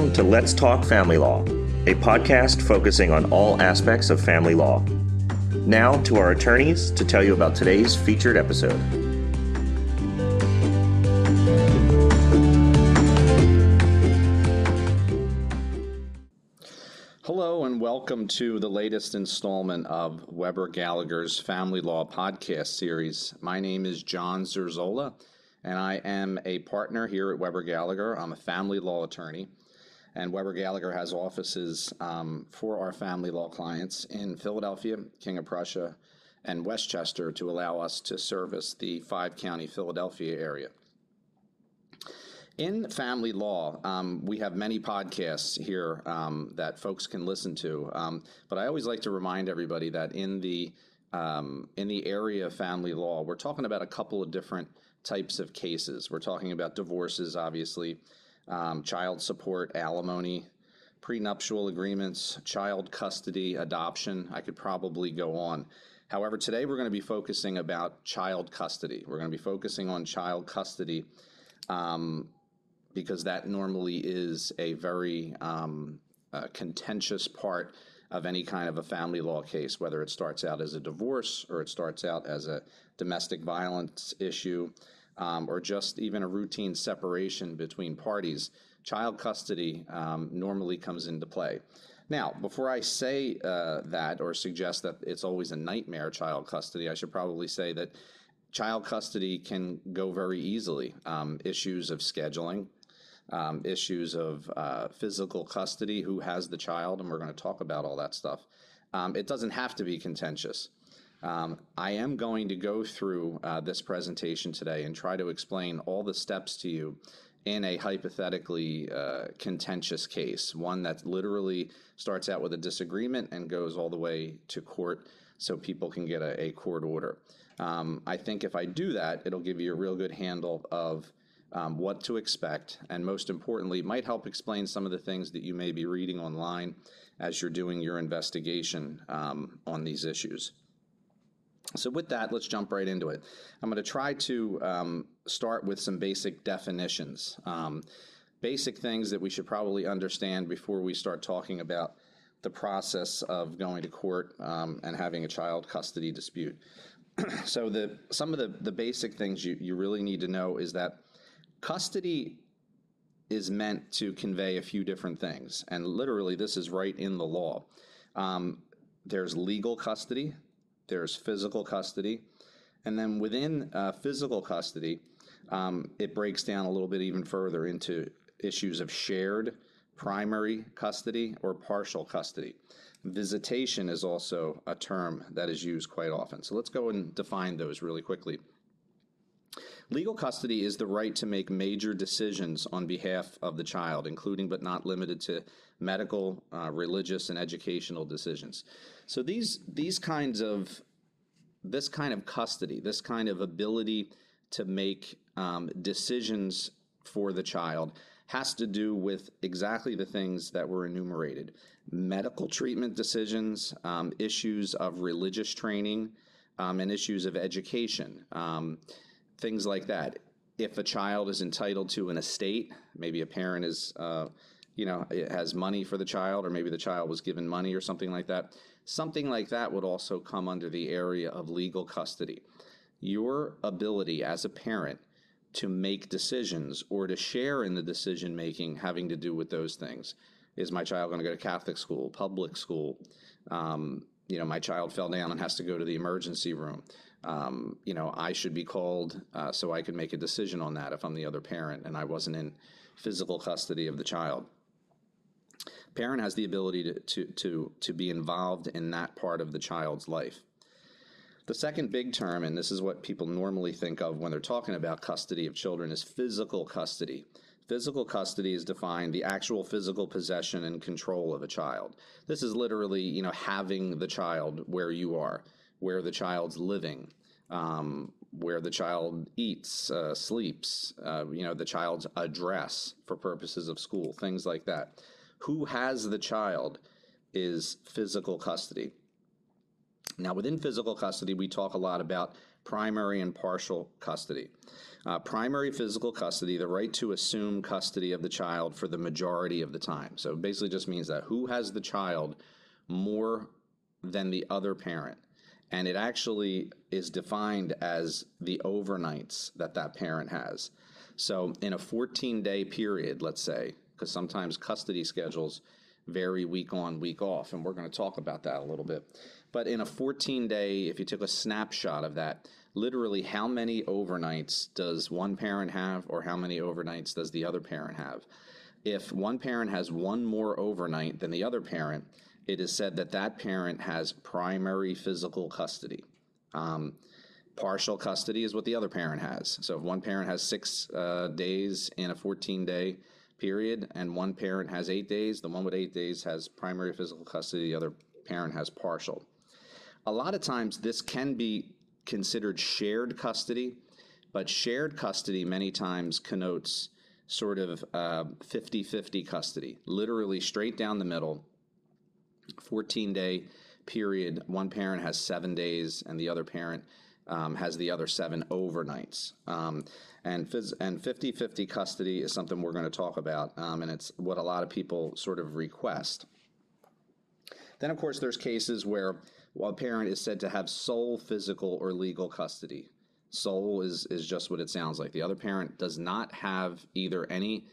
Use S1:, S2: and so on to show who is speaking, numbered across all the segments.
S1: Welcome to Let's Talk Family Law, a podcast focusing on all aspects of family law. Now to our attorneys to tell you about today's featured episode.
S2: Hello, and welcome to the latest installment of Weber Gallagher's Family Law Podcast Series. My name is John Zerzola, and I am a partner here at Weber Gallagher. I'm a family law attorney, and Weber Gallagher has offices um, for our family law clients in Philadelphia, King of Prussia, and West Chester to allow us to service the five county Philadelphia area. In family law, um, we have many podcasts here um, that folks can listen to. Um, but I always like to remind everybody that in the um, in the area of family law, we're talking about a couple of different types of cases. We're talking about divorces, obviously, um, child support, alimony, prenuptial agreements, child custody, adoption. I could probably go on. However, today we're going to be focusing about child custody. We're going to be focusing on child custody. Um, because that normally is a very um, uh, contentious part of any kind of a family law case, whether it starts out as a divorce or it starts out as a domestic violence issue um, or just even a routine separation between parties. Child custody um, normally comes into play. Now, before I say uh, that or suggest that it's always a nightmare, child custody, I should probably say that child custody can go very easily. Um, issues of scheduling, um, issues of uh, physical custody, who has the child, and we're going to talk about all that stuff. Um, it doesn't have to be contentious. Um, I am going to go through uh, this presentation today and try to explain all the steps to you in a hypothetically uh, contentious case, one that literally starts out with a disagreement and goes all the way to court so people can get a, a court order. Um, I think if I do that, it'll give you a real good handle of um, what to expect, and most importantly, might help explain some of the things that you may be reading online as you're doing your investigation um, on these issues. So, with that, let's jump right into it. I'm going to try to um, start with some basic definitions, um, basic things that we should probably understand before we start talking about the process of going to court um, and having a child custody dispute. so, the some of the, the basic things you, you really need to know is that custody is meant to convey a few different things, and literally, this is right in the law. Um, there's legal custody, there's physical custody, and then within uh, physical custody, um, it breaks down a little bit even further into issues of shared primary custody or partial custody. Visitation is also a term that is used quite often. So let's go and define those really quickly. Legal custody is the right to make major decisions on behalf of the child, including but not limited to medical, uh, religious, and educational decisions. So these these kinds of this kind of custody, this kind of ability to make um, decisions for the child has to do with exactly the things that were enumerated medical treatment decisions, um, issues of religious training, um, and issues of education. Um, things like that. If a child is entitled to an estate, maybe a parent is, uh, you know, has money for the child, or maybe the child was given money or something like that. Something like that would also come under the area of legal custody. Your ability as a parent to make decisions or to share in the decision making having to do with those things. Is my child going to go to Catholic school, public school? Um, you know, my child fell down and has to go to the emergency room um, you know, I should be called uh, so I could make a decision on that if I'm the other parent and I wasn't in physical custody of the child. Parent has the ability to, to, to, to be involved in that part of the child's life. The second big term, and this is what people normally think of when they're talking about custody of children, is physical custody. Physical custody is defined the actual physical possession and control of a child. This is literally, you know, having the child where you are where the child's living, um, where the child eats, uh, sleeps, uh, you know, the child's address for purposes of school, things like that. Who has the child is physical custody. Now, within physical custody, we talk a lot about primary and partial custody. Uh, primary physical custody, the right to assume custody of the child for the majority of the time. So it basically just means that who has the child more than the other parent. And it actually is defined as the overnights that that parent has. So in a 14 day period, let's say, because sometimes custody schedules vary week on, week off, and we're going to talk about that a little bit. But in a 14 day, if you took a snapshot of that, literally how many overnights does one parent have, or how many overnights does the other parent have? If one parent has one more overnight than the other parent, it is said that that parent has primary physical custody. Um, partial custody is what the other parent has. So if one parent has six uh, days in a 14 day period and one parent has eight days, the one with eight days has primary physical custody, the other parent has partial. A lot of times this can be considered shared custody, but shared custody many times connotes sort of 50 uh, 50 custody, literally straight down the middle, 14 day period. One parent has seven days, and the other parent um, has the other seven overnights. Um, and phys- and 50 50 custody is something we're going to talk about, um, and it's what a lot of people sort of request. Then, of course, there's cases where a parent is said to have sole physical or legal custody. Sole is, is just what it sounds like. The other parent does not have either any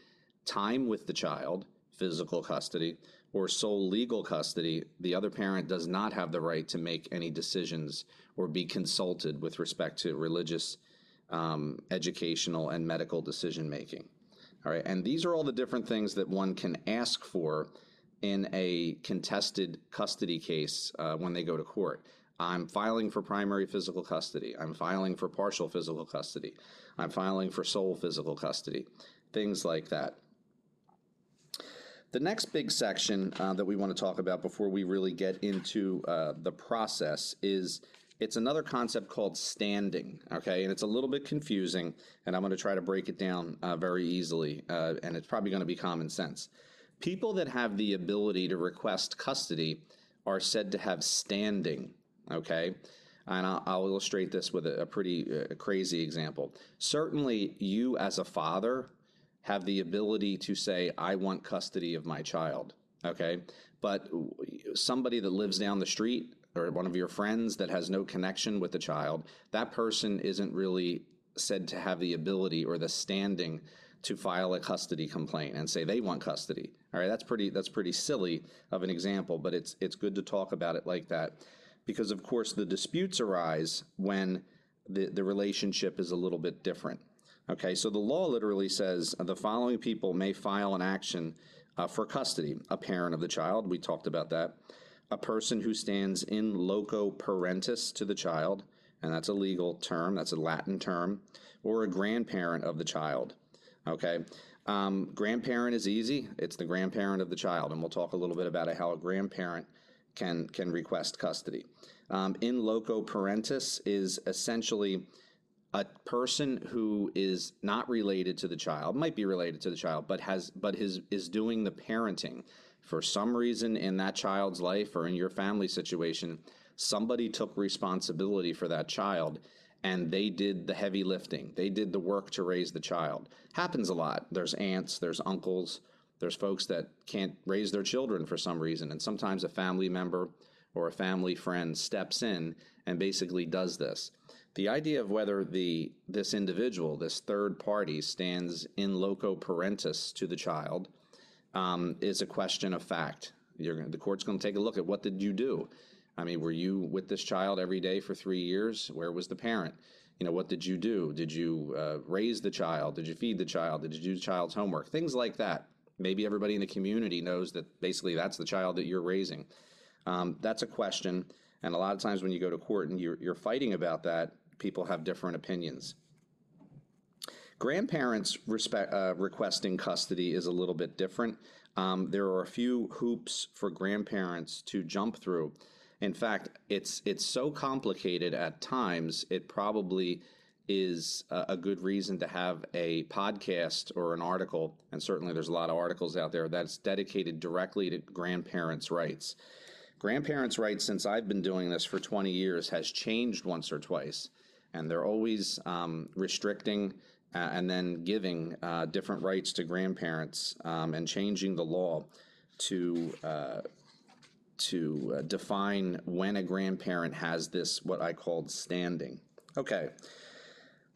S2: time with the child, physical custody, or sole legal custody. The other parent does not have the right to make any decisions or be consulted with respect to religious, um, educational, and medical decision making. All right, and these are all the different things that one can ask for in a contested custody case uh, when they go to court. I'm filing for primary physical custody. I'm filing for partial physical custody. I'm filing for sole physical custody. Things like that. The next big section uh, that we want to talk about before we really get into uh, the process is it's another concept called standing, okay? And it's a little bit confusing, and I'm going to try to break it down uh, very easily, uh, and it's probably going to be common sense. People that have the ability to request custody are said to have standing, okay? And I'll, I'll illustrate this with a, a pretty uh, crazy example. Certainly, you as a father have the ability to say, I want custody of my child, okay? But somebody that lives down the street or one of your friends that has no connection with the child, that person isn't really said to have the ability or the standing to file a custody complaint and say they want custody. All right, that's pretty that's pretty silly of an example, but it's it's good to talk about it like that because of course the disputes arise when the, the relationship is a little bit different. Okay, so the law literally says the following people may file an action uh, for custody a parent of the child, we talked about that, a person who stands in loco parentis to the child, and that's a legal term, that's a Latin term, or a grandparent of the child. Okay. Um, grandparent is easy. It's the grandparent of the child, and we'll talk a little bit about how a grandparent can can request custody. Um, in loco parentis is essentially a person who is not related to the child, might be related to the child, but has but his is doing the parenting for some reason in that child's life or in your family situation. Somebody took responsibility for that child and they did the heavy lifting. They did the work to raise the child. Happens a lot. There's aunts, there's uncles, there's folks that can't raise their children for some reason. And sometimes a family member or a family friend steps in and basically does this. The idea of whether the this individual, this third party, stands in loco parentis to the child um, is a question of fact. You're, the court's going to take a look at what did you do. I mean, were you with this child every day for three years? Where was the parent? You know, what did you do? Did you uh, raise the child? Did you feed the child? Did you do the child's homework? Things like that. Maybe everybody in the community knows that basically that's the child that you're raising. Um, that's a question. And a lot of times when you go to court and you're, you're fighting about that, people have different opinions. Grandparents respect, uh, requesting custody is a little bit different. Um, there are a few hoops for grandparents to jump through. In fact, it's it's so complicated at times. It probably is a, a good reason to have a podcast or an article, and certainly there's a lot of articles out there that's dedicated directly to grandparents' rights. Grandparents' rights, since I've been doing this for 20 years, has changed once or twice, and they're always um, restricting uh, and then giving uh, different rights to grandparents um, and changing the law to uh, to uh, define when a grandparent has this what I called standing. Okay.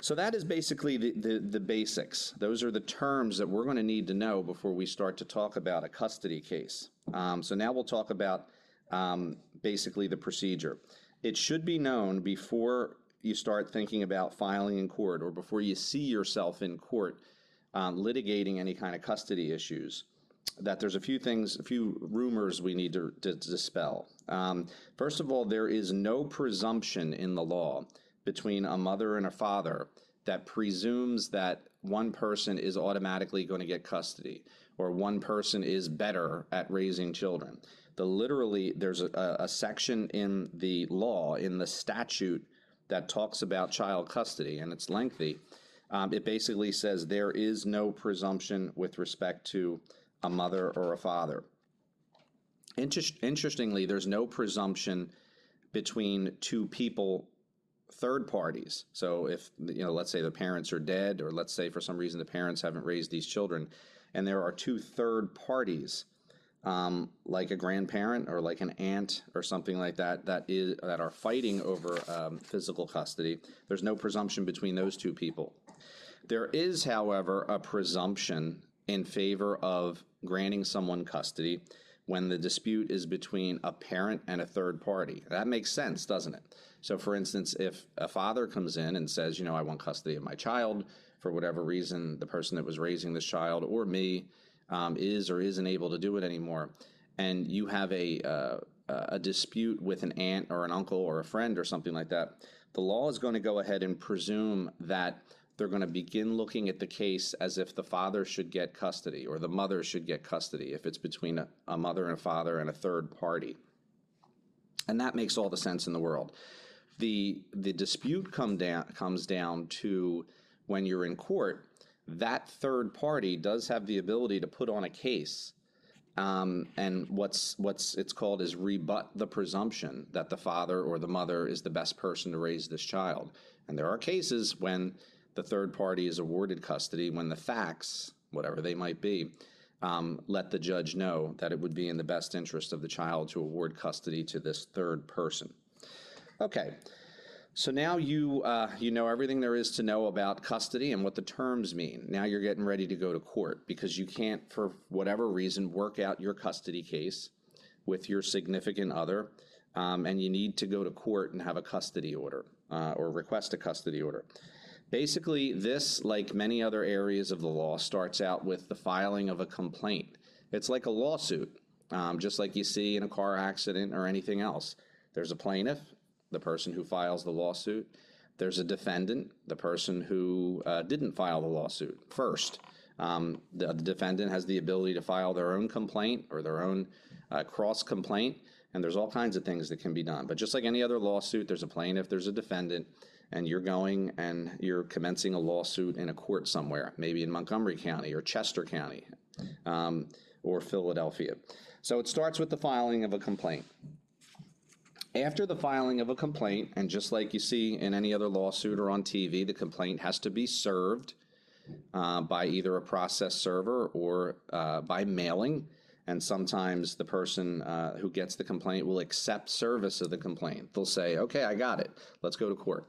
S2: So that is basically the, the, the, basics. Those are the terms that we're going to need to know before we start to talk about a custody case. Um, so now we'll talk about um, basically the procedure. It should be known before you start thinking about filing in court or before you see yourself in court um, litigating any kind of custody issues that there's a few things, a few rumors we need to, to dispel. Um, first of all, there is no presumption in the law between a mother and a father that presumes that one person is automatically going to get custody or one person is better at raising children. The literally, there's a, a section in the law, in the statute, that talks about child custody, and it's lengthy. Um, it basically says there is no presumption with respect to a mother or a father. Inter- interestingly, there's no presumption between two people third parties. So if you know, let's say the parents are dead, or let's say for some reason the parents haven't raised these children, and there are two third parties, um, like a grandparent or like an aunt or something like that, that is that are fighting over um, physical custody. There's no presumption between those two people. There is, however, a presumption in favor of granting someone custody when the dispute is between a parent and a third party. That makes sense, doesn't it? So, for instance, if a father comes in and says, you know, I want custody of my child for whatever reason, the person that was raising this child or me um, is or isn't able to do it anymore, and you have a uh, a dispute with an aunt or an uncle or a friend or something like that, the law is going to go ahead and presume that they're going to begin looking at the case as if the father should get custody or the mother should get custody if it's between a, a mother and a father and a third party. And that makes all the sense in the world. The, the dispute come down, comes down to when you're in court, that third party does have the ability to put on a case. Um, and what's what's it's called is rebut the presumption that the father or the mother is the best person to raise this child. And there are cases when the third party is awarded custody when the facts, whatever they might be, um, let the judge know that it would be in the best interest of the child to award custody to this third person. Okay, so now you uh, you know everything there is to know about custody and what the terms mean. Now you're getting ready to go to court because you can't, for whatever reason, work out your custody case with your significant other, um, and you need to go to court and have a custody order uh, or request a custody order. Basically, this, like many other areas of the law, starts out with the filing of a complaint. It's like a lawsuit, um, just like you see in a car accident or anything else. There's a plaintiff, the person who files the lawsuit. There's a defendant, the person who uh, didn't file the lawsuit first. Um, the, the, defendant has the ability to file their own complaint or their own uh, cross complaint, and there's all kinds of things that can be done. But just like any other lawsuit, there's a plaintiff, there's a defendant, and you're going and you're commencing a lawsuit in a court somewhere, maybe in Montgomery County or Chester County um, or Philadelphia. So it starts with the filing of a complaint. After the filing of a complaint, and just like you see in any other lawsuit or on TV, the complaint has to be served uh, by either a process server or uh, by mailing. And sometimes the person uh, who gets the complaint will accept service of the complaint. They'll say, okay, I got it. Let's go to court.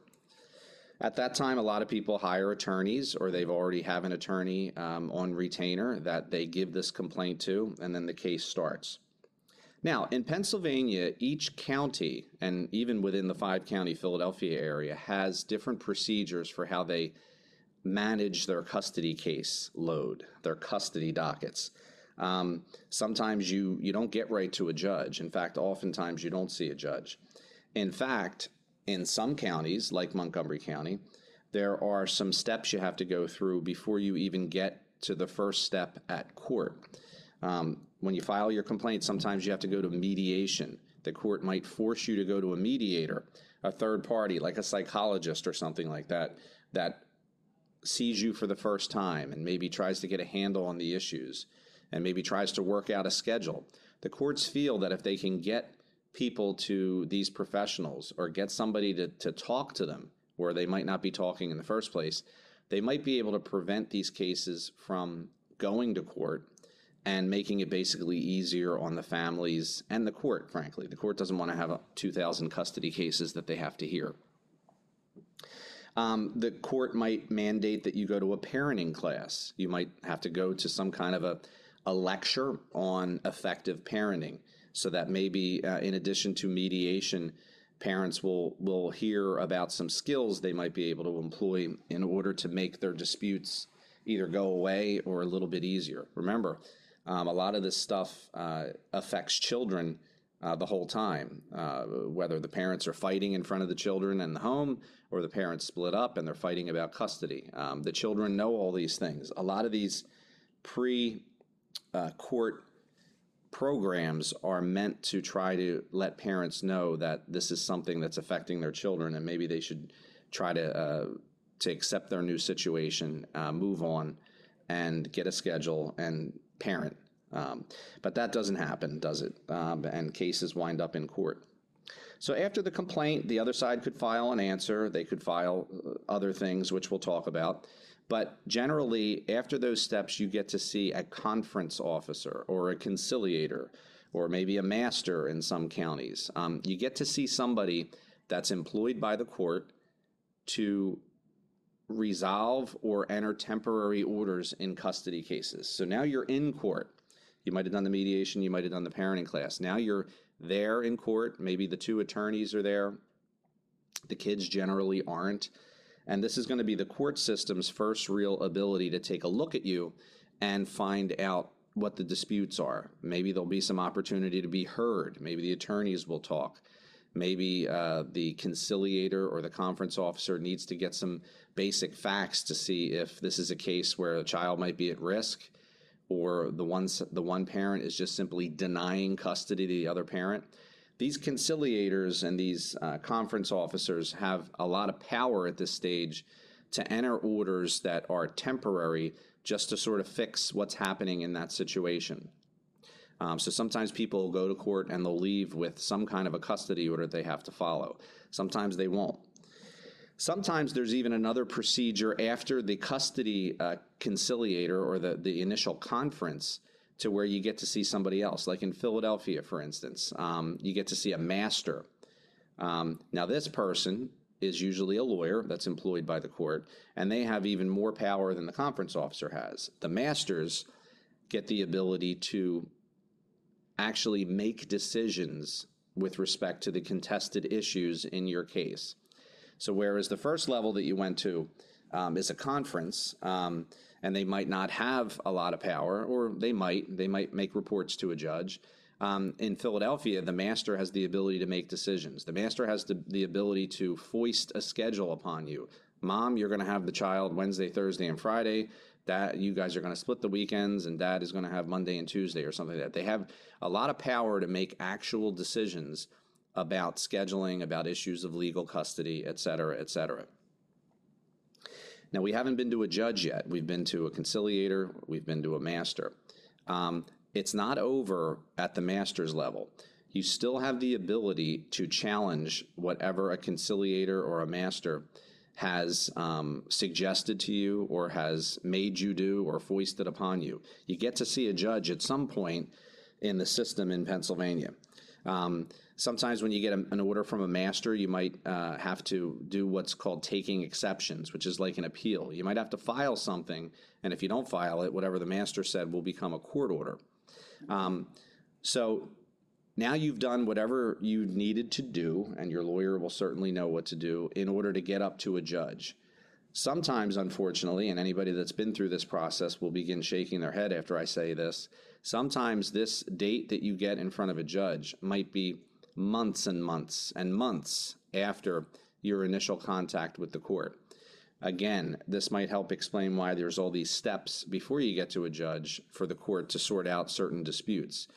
S2: At that time, a lot of people hire attorneys or they've already have an attorney um, on retainer that they give this complaint to, and then the case starts. Now, in Pennsylvania, each county, and even within the five county Philadelphia area, has different procedures for how they manage their custody case load, their custody dockets. Um, sometimes you, you don't get right to a judge. In fact, oftentimes you don't see a judge. In fact, in some counties, like Montgomery County, there are some steps you have to go through before you even get to the first step at court. Um, when you file your complaint, sometimes you have to go to mediation. The court might force you to go to a mediator, a third party, like a psychologist or something like that, that sees you for the first time and maybe tries to get a handle on the issues and maybe tries to work out a schedule. The courts feel that if they can get people to these professionals or get somebody to, to talk to them where they might not be talking in the first place, they might be able to prevent these cases from going to court and making it basically easier on the families and the court, frankly. The court doesn't want to have 2,000 custody cases that they have to hear. Um, the court might mandate that you go to a parenting class. You might have to go to some kind of a, a lecture on effective parenting so that maybe uh, in addition to mediation, parents will will hear about some skills they might be able to employ in order to make their disputes either go away or a little bit easier. Remember, um, a lot of this stuff uh, affects children uh, the whole time, uh, whether the parents are fighting in front of the children in the home or the parents split up and they're fighting about custody. Um, the children know all these things. A lot of these pre uh, court programs are meant to try to let parents know that this is something that's affecting their children and maybe they should try to uh, to accept their new situation, uh, move on, and get a schedule and parent. Um, but that doesn't happen, does it? Um, and cases wind up in court. So after the complaint, the other side could file an answer. They could file uh, other things, which we'll talk about. But generally, after those steps, you get to see a conference officer or a conciliator or maybe a master in some counties. Um, you get to see somebody that's employed by the court to resolve or enter temporary orders in custody cases. So now you're in court. You might have done the mediation, you might have done the parenting class. Now you're there in court. Maybe the two attorneys are there. The kids generally aren't. And this is going to be the court system's first real ability to take a look at you and find out what the disputes are. Maybe there'll be some opportunity to be heard. Maybe the attorneys will talk. Maybe uh, the conciliator or the conference officer needs to get some basic facts to see if this is a case where a child might be at risk or the one, the one parent is just simply denying custody to the other parent. These conciliators and these uh, conference officers have a lot of power at this stage to enter orders that are temporary just to sort of fix what's happening in that situation. Um, so sometimes people go to court and they'll leave with some kind of a custody order they have to follow. Sometimes they won't. Sometimes there's even another procedure after the custody uh, conciliator or the, the initial conference to where you get to see somebody else. Like in Philadelphia, for instance, um, you get to see a master. Um, now, this person is usually a lawyer that's employed by the court, and they have even more power than the conference officer has. The masters get the ability to actually make decisions with respect to the contested issues in your case. So, whereas the first level that you went to um, is a conference, um, and they might not have a lot of power, or they might, they might make reports to a judge. Um, in Philadelphia, the master has the ability to make decisions. The master has the, the ability to foist a schedule upon you. Mom, you're going to have the child Wednesday, Thursday, and Friday. That you guys are going to split the weekends, and Dad is going to have Monday and Tuesday or something like that. They have a lot of power to make actual decisions about scheduling, about issues of legal custody, et cetera, et cetera. Now, we haven't been to a judge yet. We've been to a conciliator, we've been to a master. Um, it's not over at the master's level. You still have the ability to challenge whatever a conciliator or a master has um, suggested to you or has made you do or foisted upon you. You get to see a judge at some point in the system in Pennsylvania. Um, sometimes when you get a, an order from a master, you might uh, have to do what's called taking exceptions, which is like an appeal. You might have to file something, and if you don't file it, whatever the master said will become a court order. Um, so now you've done whatever you needed to do, and your lawyer will certainly know what to do in order to get up to a judge. Sometimes, unfortunately, and anybody that's been through this process will begin shaking their head after I say this. Sometimes this date that you get in front of a judge might be months and months and months after your initial contact with the court. Again, this might help explain why there's all these steps before you get to a judge for the court to sort out certain disputes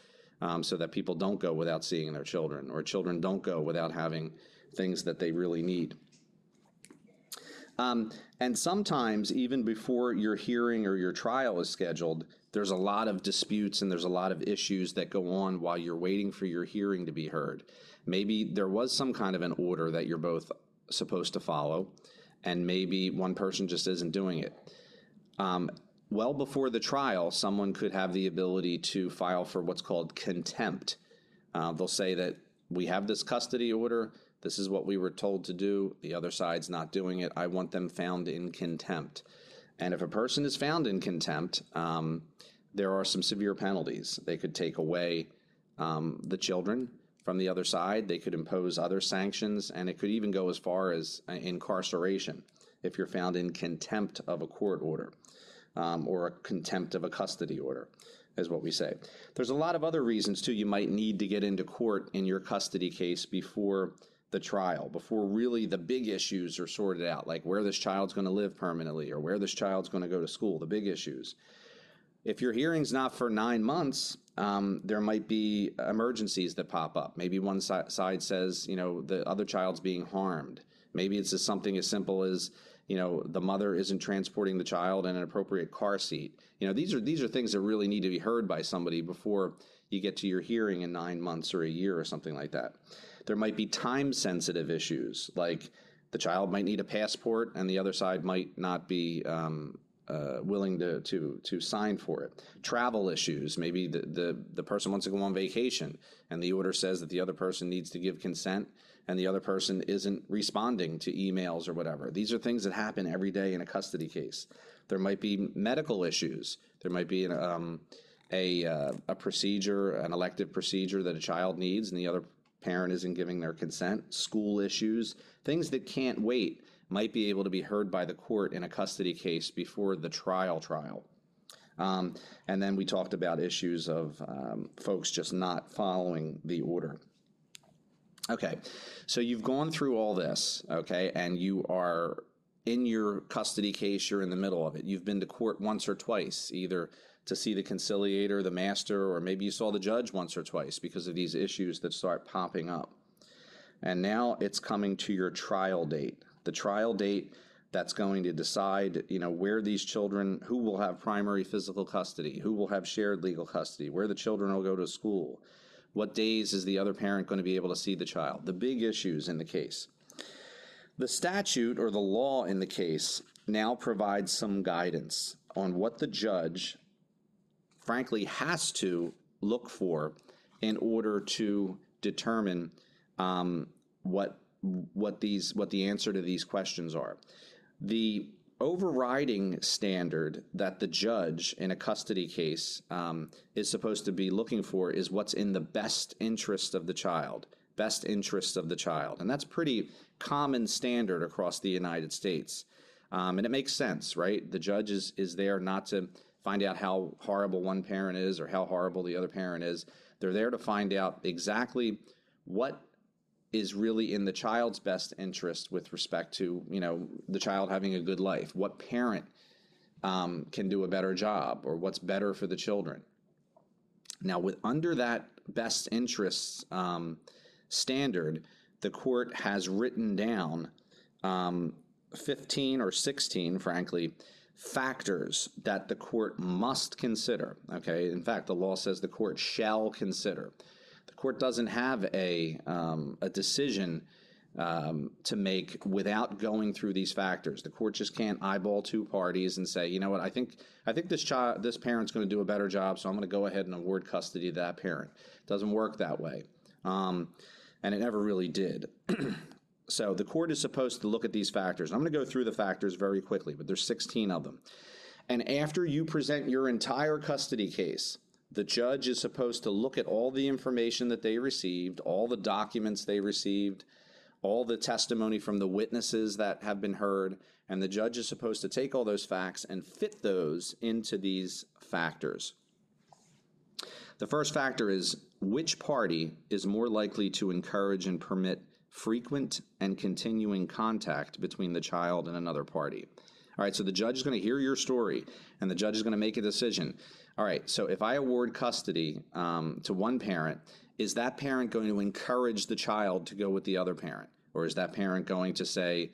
S2: um, so that people don't go without seeing their children or children don't go without having things that they really need. Um, and sometimes, even before your hearing or your trial is scheduled, there's a lot of disputes and there's a lot of issues that go on while you're waiting for your hearing to be heard. Maybe there was some kind of an order that you're both supposed to follow, and maybe one person just isn't doing it. Um, well before the trial, someone could have the ability to file for what's called contempt. Uh, they'll say that we have this custody order. This is what we were told to do. The other side's not doing it. I want them found in contempt. And if a person is found in contempt, um, there are some severe penalties. They could take away um, the children from the other side, they could impose other sanctions, and it could even go as far as uh, incarceration if you're found in contempt of a court order um, or a contempt of a custody order, is what we say. There's a lot of other reasons, too, you might need to get into court in your custody case before the trial before really the big issues are sorted out, like where this child's going to live permanently or where this child's going to go to school, the big issues. If your hearing's not for nine months, um, there might be emergencies that pop up. Maybe one si- side says, you know, the other child's being harmed. Maybe it's just something as simple as, you know, the mother isn't transporting the child in an appropriate car seat. You know, these are these are things that really need to be heard by somebody before you get to your hearing in nine months or a year or something like that. There might be time sensitive issues, like the child might need a passport and the other side might not be um, uh, willing to, to, to sign for it. Travel issues, maybe the, the, the person wants to go on vacation and the order says that the other person needs to give consent and the other person isn't responding to emails or whatever. These are things that happen every day in a custody case. There might be medical issues. There might be an, um, a, uh, a procedure, an elective procedure that a child needs and the other parent isn't giving their consent, school issues, things that can't wait might be able to be heard by the court in a custody case before the trial trial. Um, and then we talked about issues of um, folks just not following the order. Okay, so you've gone through all this, okay, and you are in your custody case, you're in the middle of it. You've been to court once or twice, either to see the conciliator, the master, or maybe you saw the judge once or twice because of these issues that start popping up. And now it's coming to your trial date. The trial date that's going to decide, you know, where these children, who will have primary physical custody, who will have shared legal custody, where the children will go to school, what days is the other parent going to be able to see the child, the big issues in the case. The statute or the law in the case now provides some guidance on what the judge frankly has to look for in order to determine um, what what these what the answer to these questions are. The overriding standard that the judge in a custody case um, is supposed to be looking for is what's in the best interest of the child best interest of the child and that's pretty common standard across the united states um, and it makes sense right the judge is, is there not to find out how horrible one parent is or how horrible the other parent is. They're there to find out exactly what is really in the child's best interest with respect to you know the child having a good life. What parent um, can do a better job, or what's better for the children. Now, with under that best interests um, standard, the court has written down um, 15 or 16, frankly, factors that the court must consider. Okay, in fact, the law says the court shall consider. The court doesn't have a um, a decision um, to make without going through these factors. The court just can't eyeball two parties and say, you know what, I think I think this child, this parent's going to do a better job, so I'm going to go ahead and award custody to that parent. It doesn't work that way, um, and it never really did. So the court is supposed to look at these factors. I'm going to go through the factors very quickly, but there's 16 of them. And after you present your entire custody case, the judge is supposed to look at all the information that they received, all the documents they received, all the testimony from the witnesses that have been heard, and the judge is supposed to take all those facts and fit those into these factors. The first factor is which party is more likely to encourage and permit frequent and continuing contact between the child and another party. All right, so the judge is going to hear your story and the judge is going to make a decision. All right, so if I award custody um, to one parent, is that parent going to encourage the child to go with the other parent? Or is that parent going to say,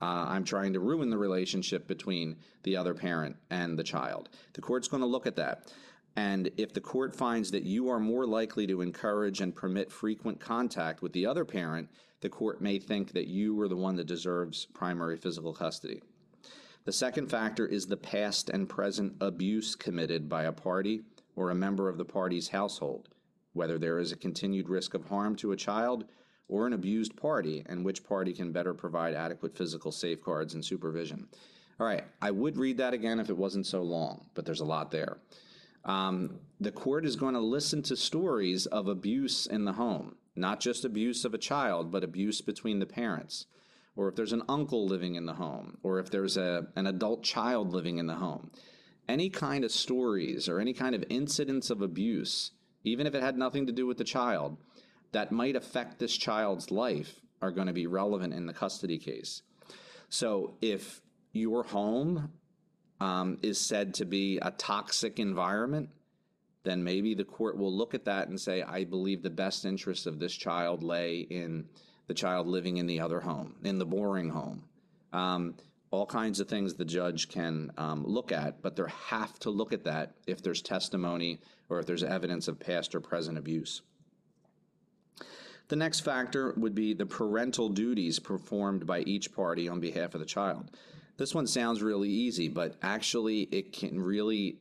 S2: Uh, I'm trying to ruin the relationship between the other parent and the child. The court's going to look at that. And if the court finds that you are more likely to encourage and permit frequent contact with the other parent, the court may think that you are the one that deserves primary physical custody. The second factor is the past and present abuse committed by a party or a member of the party's household, whether there is a continued risk of harm to a child or an abused party, and which party can better provide adequate physical safeguards and supervision. All right, I would read that again if it wasn't so long, but there's a lot there. Um, the court is going to listen to stories of abuse in the home, not just abuse of a child, but abuse between the parents or if there's an uncle living in the home, or if there's a, an adult child living in the home. Any kind of stories or any kind of incidents of abuse, even if it had nothing to do with the child, that might affect this child's life are going to be relevant in the custody case. So if your home um, is said to be a toxic environment, then maybe the court will look at that and say, I believe the best interest of this child lay in the child living in the other home, in the boring home. Um, all kinds of things the judge can um, look at, but they have to look at that if there's testimony or if there's evidence of past or present abuse. The next factor would be the parental duties performed by each party on behalf of the child. This one sounds really easy, but actually, it can really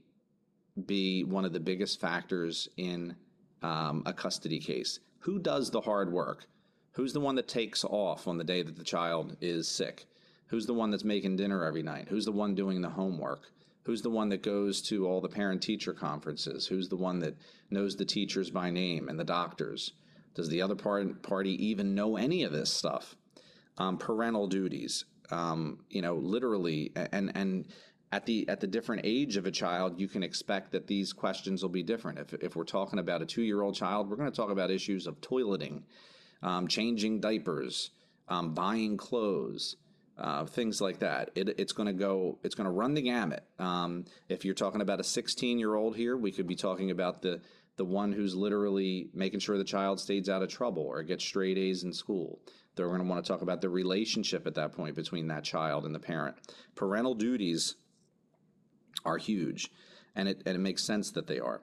S2: be one of the biggest factors in um, a custody case. Who does the hard work? Who's the one that takes off on the day that the child is sick? Who's the one that's making dinner every night? Who's the one doing the homework? Who's the one that goes to all the parent teacher conferences? Who's the one that knows the teachers by name and the doctors? Does the other part, party even know any of this stuff? Um, parental duties, um, you know, literally, and and at the at the different age of a child, you can expect that these questions will be different. If if we're talking about a two year old child, we're going to talk about issues of toileting um, changing diapers, um, buying clothes, uh, things like that. It, it's going to go. It's going to run the gamut. Um, if you're talking about a 16 year old here, we could be talking about the the one who's literally making sure the child stays out of trouble or gets straight A's in school. They're going to want to talk about the relationship at that point between that child and the parent. Parental duties are huge, and it and it makes sense that they are.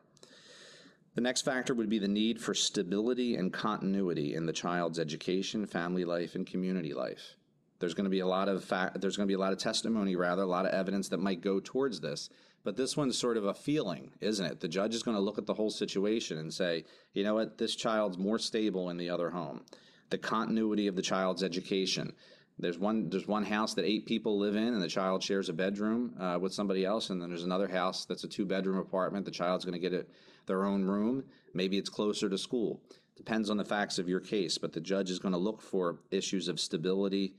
S2: The next factor would be the need for stability and continuity in the child's education, family life, and community life. There's going to be a lot of fa- there's going to be a lot of testimony, rather, a lot of evidence that might go towards this. But this one's sort of a feeling, isn't it? The judge is going to look at the whole situation and say, you know what, this child's more stable in the other home. The continuity of the child's education. There's one there's one house that eight people live in, and the child shares a bedroom uh, with somebody else, and then there's another house that's a two bedroom apartment. The child's going to get it their own room. Maybe it's closer to school. Depends on the facts of your case, but the judge is going to look for issues of stability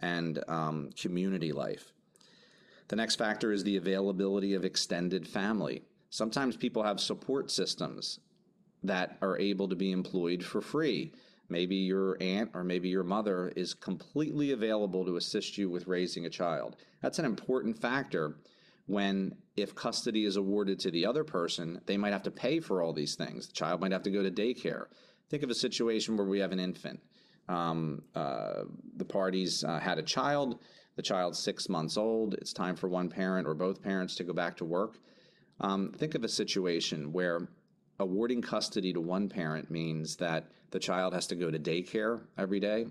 S2: and um, community life. The next factor is the availability of extended family. Sometimes people have support systems that are able to be employed for free. Maybe your aunt or maybe your mother is completely available to assist you with raising a child. That's an important factor when if custody is awarded to the other person, they might have to pay for all these things. The child might have to go to daycare. Think of a situation where we have an infant. Um, uh, the parties uh, had a child. The child's six months old. It's time for one parent or both parents to go back to work. Um, think of a situation where awarding custody to one parent means that the child has to go to daycare every day,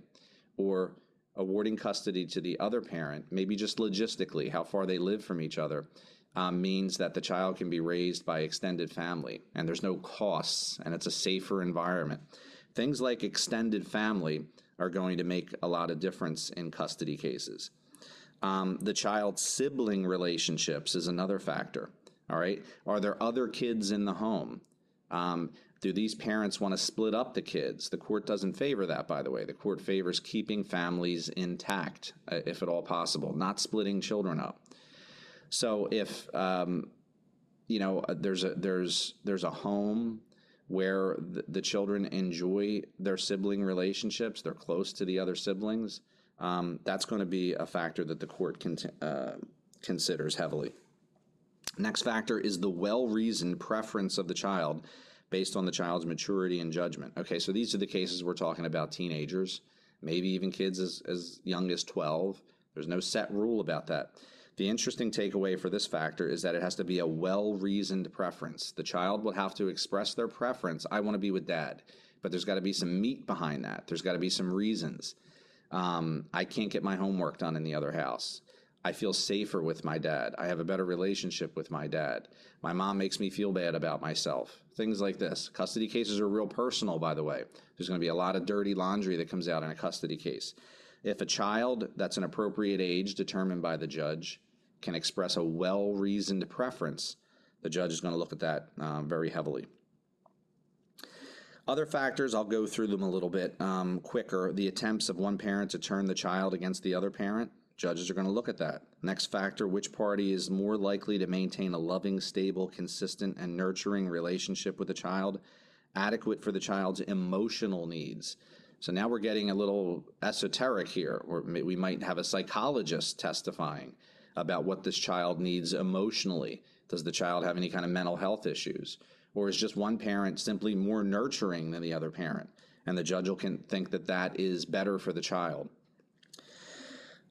S2: or awarding custody to the other parent, maybe just logistically, how far they live from each other, um, means that the child can be raised by extended family and there's no costs and it's a safer environment. Things like extended family are going to make a lot of difference in custody cases. Um, the child sibling relationships is another factor. All right. Are there other kids in the home? Um, do these parents want to split up the kids? The court doesn't favor that, by the way. The court favors keeping families intact, uh, if at all possible, not splitting children up. So if um, you know uh, there's a there's there's a home where the, children enjoy their sibling relationships, they're close to the other siblings. Um, that's going to be a factor that the court can, uh, considers heavily. Next factor is the well reasoned preference of the child based on the child's maturity and judgment. Okay, so these are the cases we're talking about teenagers, maybe even kids as, as young as 12. There's no set rule about that. The interesting takeaway for this factor is that it has to be a well reasoned preference. The child will have to express their preference I want to be with dad, but there's got to be some meat behind that. There's got to be some reasons. Um, I can't get my homework done in the other house. I feel safer with my dad. I have a better relationship with my dad. My mom makes me feel bad about myself. Things like this. Custody cases are real personal, by the way. There's going to be a lot of dirty laundry that comes out in a custody case. If a child that's an appropriate age determined by the judge can express a well reasoned preference, the judge is going to look at that um, very heavily. Other factors, I'll go through them a little bit um, quicker. The attempts of one parent to turn the child against the other parent. Judges are going to look at that. Next factor which party is more likely to maintain a loving, stable, consistent, and nurturing relationship with the child, adequate for the child's emotional needs. So now we're getting a little esoteric here, or we might have a psychologist testifying about what this child needs emotionally. Does the child have any kind of mental health issues? Or is just one parent simply more nurturing than the other parent? And the judge will can think that that is better for the child.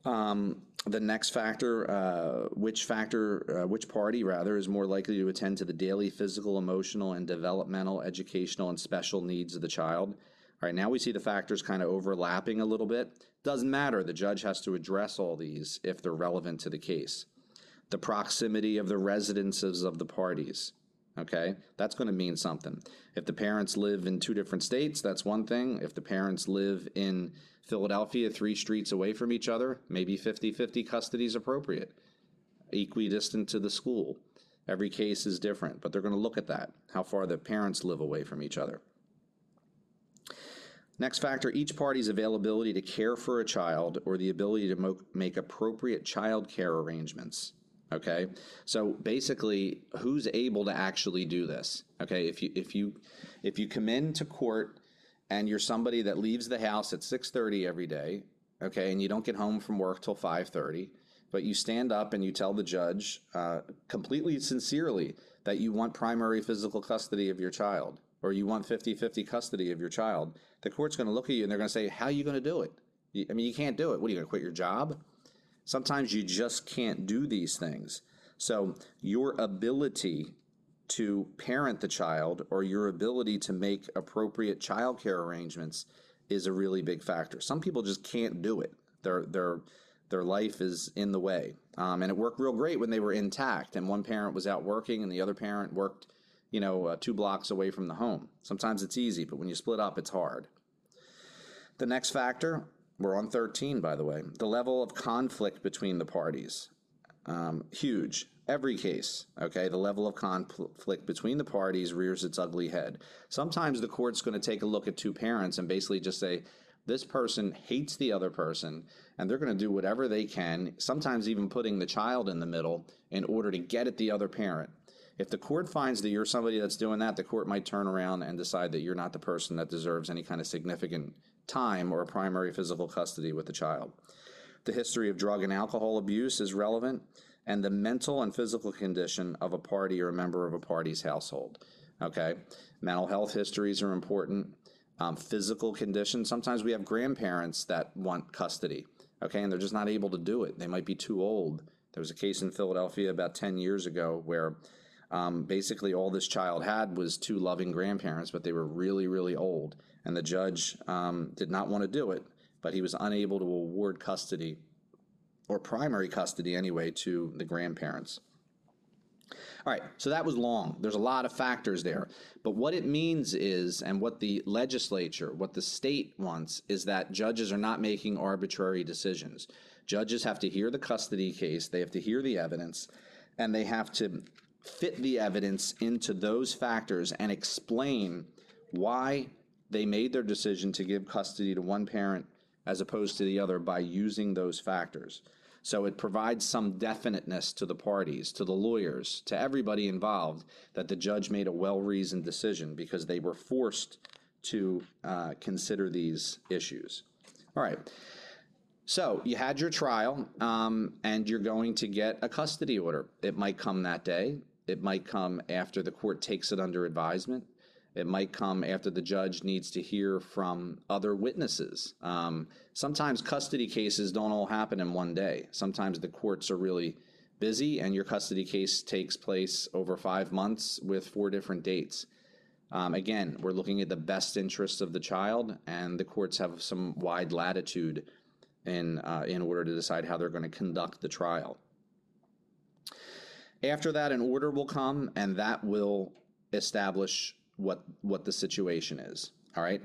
S2: Um, the next factor, uh, which factor, uh, which party rather, is more likely to attend to the daily physical, emotional, and developmental, educational, and special needs of the child? All right, now we see the factors kind of overlapping a little bit. Doesn't matter. The judge has to address all these if they're relevant to the case. The proximity of the residences of the parties. Okay, that's going to mean something. If the parents live in two different states, that's one thing. If the parents live in Philadelphia, three streets away from each other, maybe 50 50 custody is appropriate, equidistant to the school. Every case is different, but they're going to look at that, how far the parents live away from each other. Next factor each party's availability to care for a child or the ability to mo- make appropriate child care arrangements. Okay, so basically, who's able to actually do this? Okay, if you if you if you come into court and you're somebody that leaves the house at 6:30 every day, okay, and you don't get home from work till 5:30, but you stand up and you tell the judge uh, completely sincerely that you want primary physical custody of your child or you want 50-50 custody of your child, the court's going to look at you and they're going to say, "How are you going to do it?" I mean, you can't do it. What are you going to quit your job? Sometimes you just can't do these things. So your ability to parent the child or your ability to make appropriate childcare arrangements is a really big factor. Some people just can't do it. Their their their life is in the way, um, and it worked real great when they were intact. And one parent was out working, and the other parent worked, you know, uh, two blocks away from the home. Sometimes it's easy, but when you split up, it's hard. The next factor, we're on 13, by the way, the level of conflict between the parties. Um, huge every case, okay, the level of conflict between the parties rears its ugly head. Sometimes the court's going to take a look at two parents and basically just say, this person hates the other person, and they're going to do whatever they can, sometimes even putting the child in the middle in order to get at the other parent. If the court finds that you're somebody that's doing that, the court might turn around and decide that you're not the person that deserves any kind of significant time or primary physical custody with the child. The history of drug and alcohol abuse is relevant and the mental and physical condition of a party or a member of a party's household. Okay, mental health histories are important. Um, physical condition. Sometimes we have grandparents that want custody. Okay, and they're just not able to do it. They might be too old. There was a case in Philadelphia about 10 years ago where um, basically all this child had was two loving grandparents, but they were really, really old. And the judge um, did not want to do it, but he was unable to award custody or primary custody anyway, to the grandparents. All right, so that was long. There's a lot of factors there. But what it means is, and what the legislature, what the state wants, is that judges are not making arbitrary decisions. Judges have to hear the custody case, they have to hear the evidence, and they have to fit the evidence into those factors and explain why they made their decision to give custody to one parent as opposed to the other by using those factors. So it provides some definiteness to the parties, to the lawyers, to everybody involved that the judge made a well reasoned decision because they were forced to uh, consider these issues. All right. So you had your trial, um, and you're going to get a custody order. It might come that day. It might come after the court takes it under advisement. It might come after the judge needs to hear from other witnesses. Um, sometimes custody cases don't all happen in one day. Sometimes the courts are really busy, and your custody case takes place over five months with four different dates. Um, again, we're looking at the best interests of the child, and the courts have some wide latitude in uh, in order to decide how they're going to conduct the trial. After that, an order will come, and that will establish what what the situation is. All right.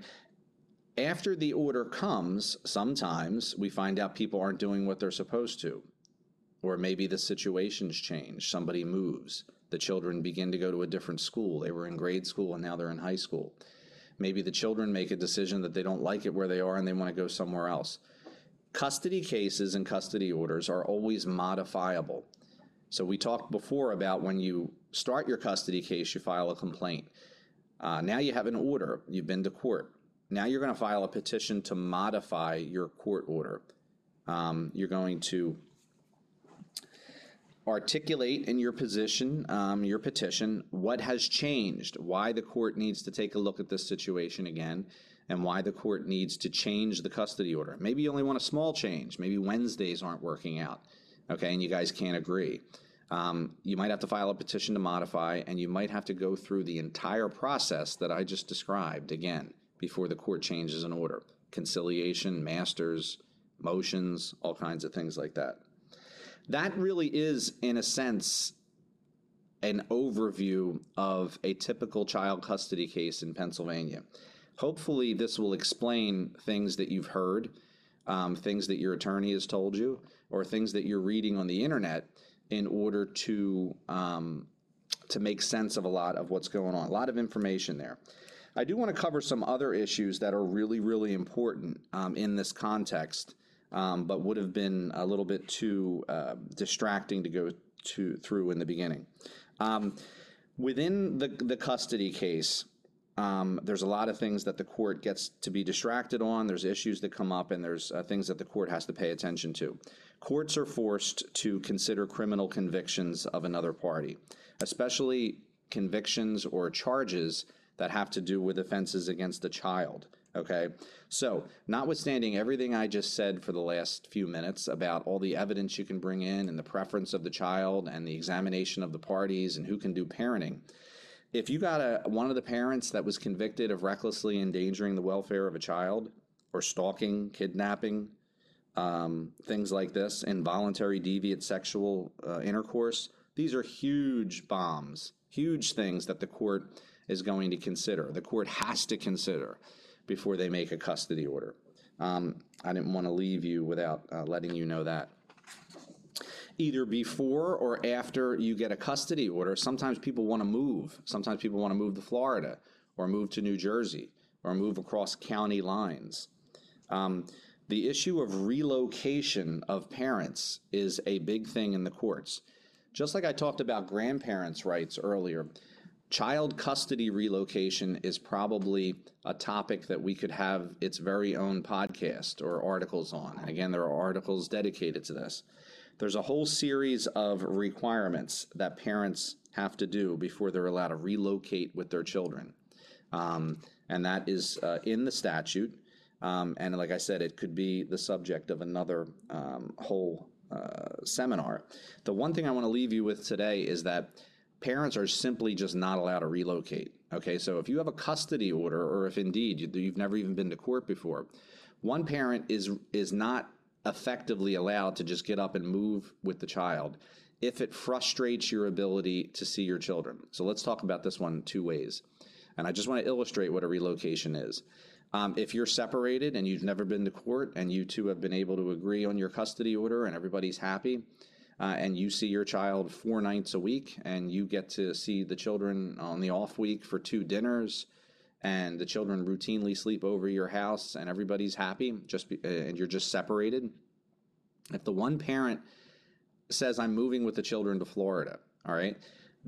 S2: After the order comes, sometimes we find out people aren't doing what they're supposed to, or maybe the situation's change. Somebody moves. The children begin to go to a different school. They were in grade school and now they're in high school. Maybe the children make a decision that they don't like it where they are and they want to go somewhere else. Custody cases and custody orders are always modifiable. So we talked before about when you start your custody case, you file a complaint. Uh, now you have an order, you've been to court. Now you're going to file a petition to modify your court order. Um, you're going to articulate in your position, um, your petition, what has changed, why the court needs to take a look at this situation again, and why the court needs to change the custody order. Maybe you only want a small change. Maybe Wednesdays aren't working out, okay, and you guys can't agree. Um, you might have to file a petition to modify, and you might have to go through the entire process that I just described again before the court changes an order conciliation, masters, motions, all kinds of things like that. That really is, in a sense, an overview of a typical child custody case in Pennsylvania. Hopefully, this will explain things that you've heard, um, things that your attorney has told you, or things that you're reading on the internet in order to um, to make sense of a lot of what's going on. A lot of information there. I do want to cover some other issues that are really, really important um, in this context, um, but would have been a little bit too uh, distracting to go to through in the beginning. Um, within the the custody case, um, there's a lot of things that the court gets to be distracted on. There's issues that come up, and there's uh, things that the court has to pay attention to. Courts are forced to consider criminal convictions of another party, especially convictions or charges that have to do with offenses against the child. Okay, so notwithstanding everything I just said for the last few minutes about all the evidence you can bring in and the preference of the child and the examination of the parties and who can do parenting, if you got a one of the parents that was convicted of recklessly endangering the welfare of a child or stalking, kidnapping, um, things like this, involuntary deviant sexual uh, intercourse, these are huge bombs, huge things that the court is going to consider. The court has to consider before they make a custody order. Um, I didn't want to leave you without uh, letting you know that. Either before or after you get a custody order, sometimes people want to move. Sometimes people want to move to Florida or move to New Jersey or move across county lines. Um, the issue of relocation of parents is a big thing in the courts. Just like I talked about grandparents' rights earlier, child custody relocation is probably a topic that we could have its very own podcast or articles on. And again, there are articles dedicated to this. There's a whole series of requirements that parents have to do before they're allowed to relocate with their children. Um, and that is uh, in the statute. Um, and like I said, it could be the subject of another um, whole uh, seminar. The one thing I want to leave you with today is that parents are simply just not allowed to relocate. Okay, so if you have a custody order, or if indeed you, you've never even been to court before, one parent is is not effectively allowed to just get up and move with the child if it frustrates your ability to see your children. So let's talk about this one two ways. And I just want to illustrate what a relocation is. Um, if you're separated and you've never been to court and you two have been able to agree on your custody order and everybody's happy, uh, and you see your child four nights a week and you get to see the children on the off week for two dinners and the children routinely sleep over your house and everybody's happy just be, uh, and you're just separated if the one parent says i'm moving with the children to florida all right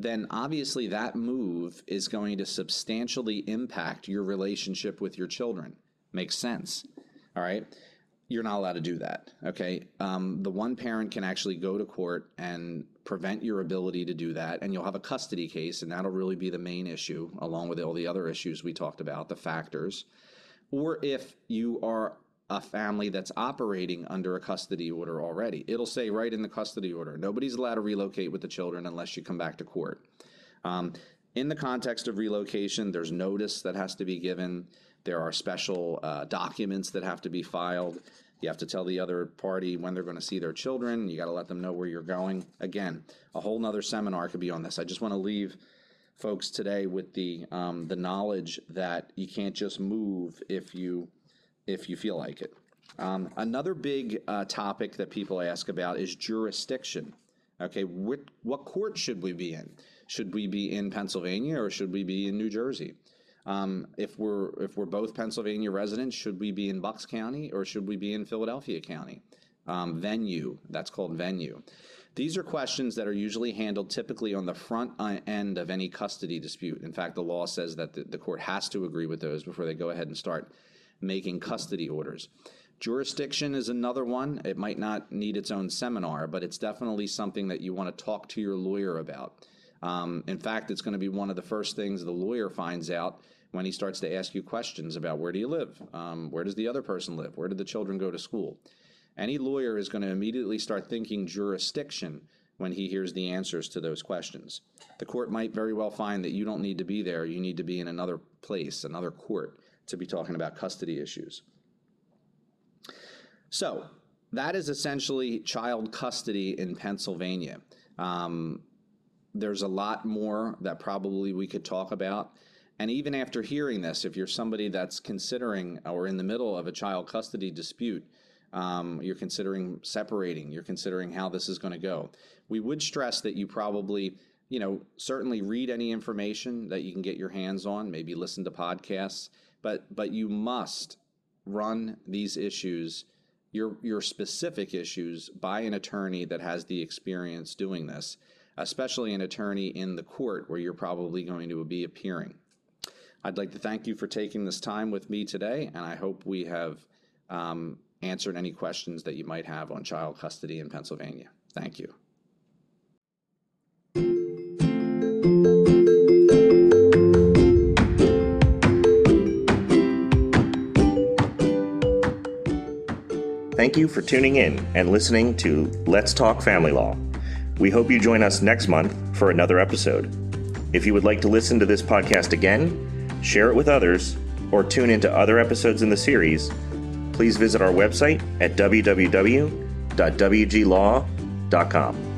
S2: then obviously that move is going to substantially impact your relationship with your children. Makes sense. All right. you're not allowed to do that. Okay. Um, the one parent can actually go to court and prevent your ability to do that. And you'll have a custody case, and that'll really be the main issue, along with all the other issues we talked about, the factors. Or if you are a family that's operating under a custody order already, it'll say right in the custody order nobody's allowed to relocate with the children unless you come back to court. Um, in the context of relocation, there's notice that has to be given. There are special uh, documents that have to be filed. You have to tell the other party when they're going to see their children. You got to let them know where you're going. Again, a whole nother seminar could be on this. I just want to leave folks today with the um, the knowledge that you can't just move if you if you feel like it. Um, another big uh, topic that people ask about is jurisdiction. Okay, what, what court should we be in? Should we be in Pennsylvania or should we be in New Jersey? Um, if we're if we're both Pennsylvania residents, should we be in Bucks County or should we be in Philadelphia County? Um, venue, that's called venue. These are questions that are usually handled typically on the front uh, end of any custody dispute. In fact, the law says that the, the court has to agree with those before they go ahead and start making custody orders. Jurisdiction is another one. It might not need its own seminar, but it's definitely something that you want to talk to your lawyer about. Um, in fact, it's going to be one of the first things the lawyer finds out when he starts to ask you questions about where do you live? Um, where does the other person live? Where did the children go to school? Any lawyer is going to immediately start thinking jurisdiction when he hears the answers to those questions. The court might very well find that you don't need to be there, you need to be in another place, another court, to be talking about custody issues. So, that is essentially child custody in Pennsylvania. Um, there's a lot more that probably we could talk about. And even after hearing this, if you're somebody that's considering or in the middle of a child custody dispute, um, you're considering separating, you're considering how this is going to go, we would stress that you probably, you know, certainly read any information that you can get your hands on, maybe listen to podcasts, but but you must run these issues your your specific issues by an attorney that has the experience doing this especially an attorney in the court where you're probably going to be appearing. I'd like to thank you for taking this time with me today, and I hope we have um, answered any questions that you might have on child custody in Pennsylvania. Thank you.
S1: Thank you for tuning in and listening to Let's Talk Family Law. We hope you join us next month for another episode. If you would like to listen to this podcast again, share it with others, or tune into other episodes in the series, please visit our website at www.wglaw.com.